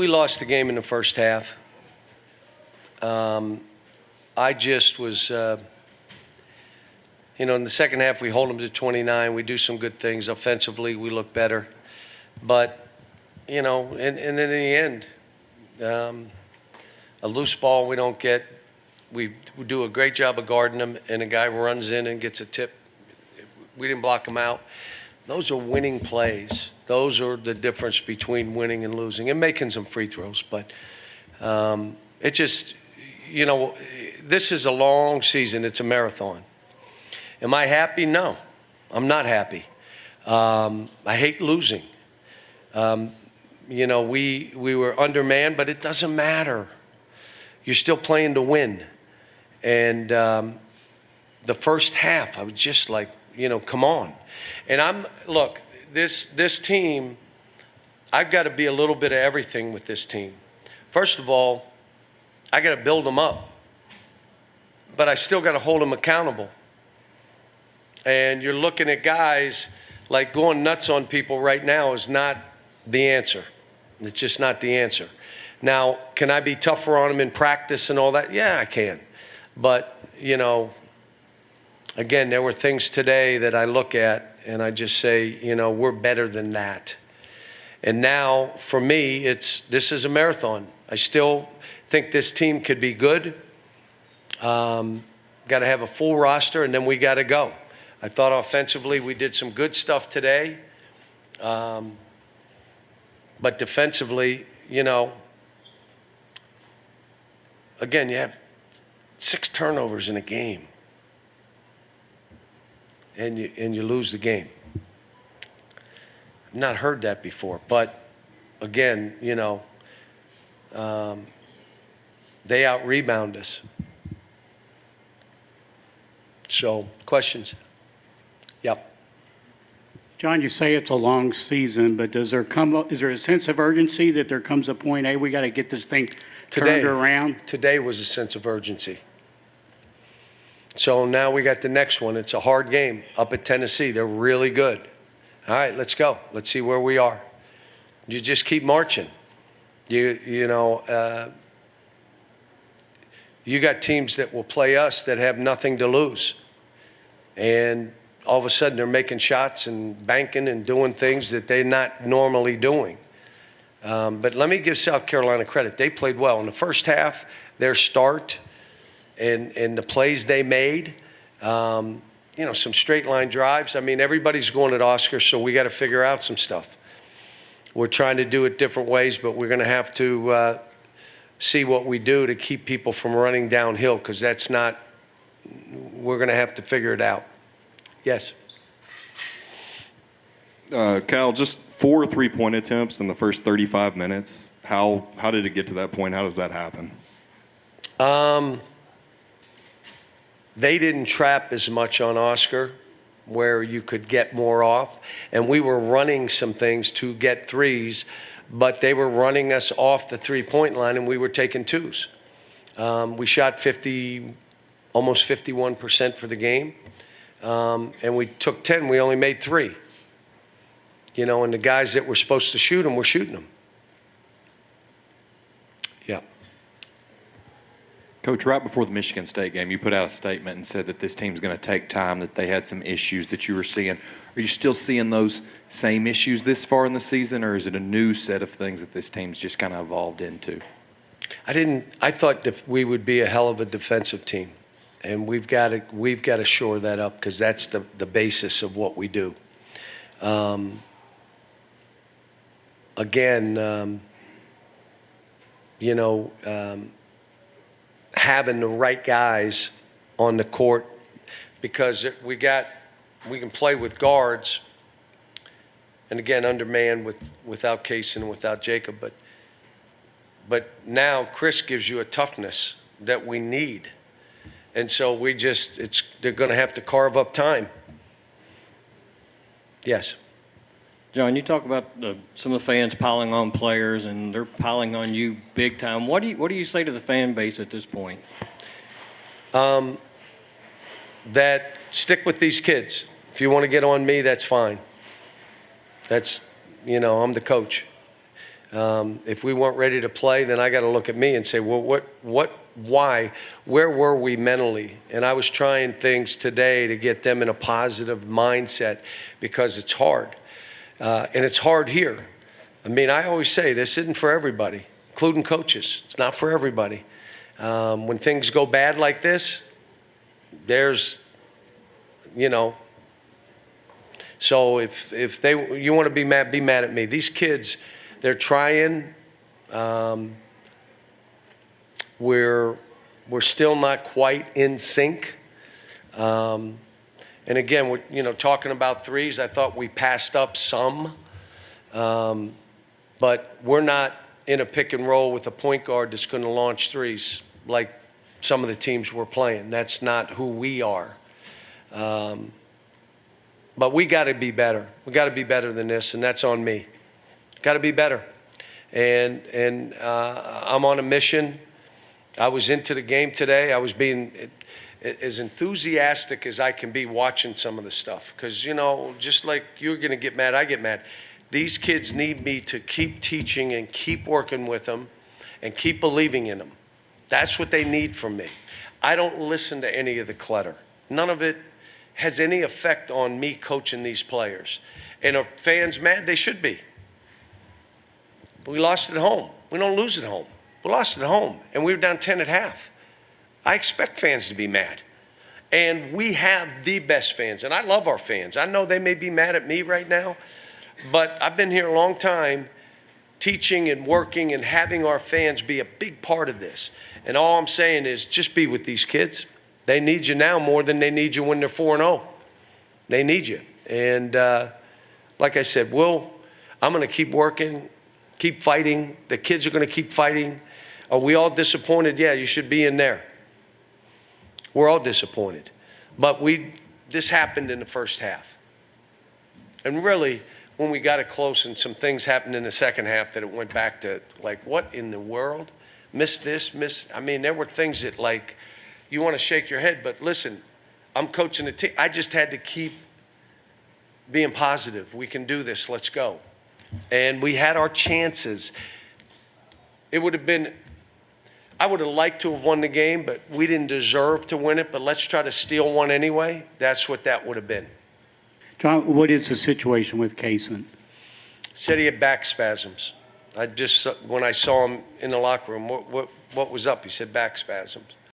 we lost the game in the first half. Um, I just was, uh, you know, in the second half, we hold them to 29. We do some good things. Offensively, we look better. But, you know, and, and in the end, um, a loose ball we don't get. We, we do a great job of guarding them, and a guy runs in and gets a tip. We didn't block him out. Those are winning plays. Those are the difference between winning and losing, and making some free throws. But um, it just, you know, this is a long season. It's a marathon. Am I happy? No, I'm not happy. Um, I hate losing. Um, you know, we we were undermanned, but it doesn't matter. You're still playing to win. And um, the first half, I was just like, you know, come on. And I'm look, this this team, I've got to be a little bit of everything with this team. First of all, I got to build them up, but I still got to hold them accountable. And you're looking at guys like going nuts on people right now is not the answer. It's just not the answer. Now, can I be tougher on them in practice and all that? Yeah, I can. But, you know, again, there were things today that I look at and I just say, you know, we're better than that. And now, for me, it's this is a marathon. I still think this team could be good. Um, got to have a full roster, and then we got to go. I thought offensively we did some good stuff today. Um, but defensively, you know, again, you have six turnovers in a game, and you and you lose the game. I've not heard that before, but again, you know, um, they out rebound us. So, questions? Yep. John, you say it's a long season, but does there come, a- is there a sense of urgency that there comes a point, hey, we got to get this thing Today. turned around? Today was a sense of urgency. So now we got the next one. It's a hard game up at Tennessee. They're really good. All right, let's go. Let's see where we are. You just keep marching. You you know, uh, you got teams that will play us that have nothing to lose, and all of a sudden they're making shots and banking and doing things that they're not normally doing. Um, but let me give South Carolina credit. They played well in the first half. Their start and and the plays they made, um, you know, some straight line drives. I mean, everybody's going at Oscar, so we got to figure out some stuff. We're trying to do it different ways, but we're going to have to uh, see what we do to keep people from running downhill because that's not. We're going to have to figure it out. Yes. Uh, Cal, just four three-point attempts in the first 35 minutes. How how did it get to that point? How does that happen? Um, they didn't trap as much on Oscar, where you could get more off, and we were running some things to get threes, but they were running us off the three-point line, and we were taking twos. Um, we shot 50, almost 51 percent for the game, um, and we took 10. We only made three. You know, and the guys that were supposed to shoot them were shooting them. Yeah. Coach, right before the Michigan State game, you put out a statement and said that this team's going to take time, that they had some issues that you were seeing. Are you still seeing those same issues this far in the season, or is it a new set of things that this team's just kind of evolved into? I didn't. I thought def- we would be a hell of a defensive team, and we've got to we've got to shore that up because that's the the basis of what we do. Um, again, um, you know, um, having the right guys on the court because we got we can play with guards, and again undermanned with without Case and without Jacob, but. But now Chris gives you a toughness that we need. And so we just, it's, they're going to have to carve up time. Yes. John, you talk about the, some of the fans piling on players, and they're piling on you big time. What do you what do you say to the fan base at this point? Um, that stick with these kids. If you want to get on me, that's fine. That's, you know, I'm the coach. Um, if we weren't ready to play, then I got to look at me and say, well, what, what, why, where were we mentally? And I was trying things today to get them in a positive mindset because it's hard. Uh, and it's hard here. I mean, I always say this isn't for everybody, including coaches. It's not for everybody. Um, when things go bad like this, there's, you know, so if, if they, you want to be mad, be mad at me. These kids, they're trying. Um, we're, we're still not quite in sync. Um, and again, we're, you know, talking about threes, I thought we passed up some. Um, but we're not in a pick and roll with a point guard that's going to launch threes like some of the teams we're playing. That's not who we are. Um, but we got to be better. We got to be better than this, and that's on me. Got to be better. And and uh, I'm on a mission. I was into the game today. I was being as enthusiastic as I can be watching some of the stuff because you know, just like you're going to get mad, I get mad. These kids need me to keep teaching and keep working with them, and keep believing in them. That's what they need from me. I don't listen to any of the clutter. None of it has any effect on me coaching these players. And are fans mad? They should be. We lost at home. We don't lose at home. We lost at home, and we were down 10 at half. I expect fans to be mad. And we have the best fans, and I love our fans. I know they may be mad at me right now, but I've been here a long time teaching and working and having our fans be a big part of this. And all I'm saying is just be with these kids. They need you now more than they need you when they're 4 0. They need you. And uh, like I said, we'll, I'm going to keep working, keep fighting. The kids are going to keep fighting. Are we all disappointed? Yeah, you should be in there. We're all disappointed. But we, this happened in the first half. And really, when we got it close and some things happened in the second half that it went back to like, what in the world? Miss this, miss. I mean, there were things that like, you want to shake your head, but listen, I'm coaching the team. I just had to keep being positive. We can do this. Let's go. And we had our chances. It would have been, I would have liked to have won the game, but we didn't deserve to win it. But let's try to steal one anyway. That's what that would have been. John, what is the situation with Cason? Said he had back spasms. I just, when I saw him in the locker room, what, what, what was up? He said back spasms.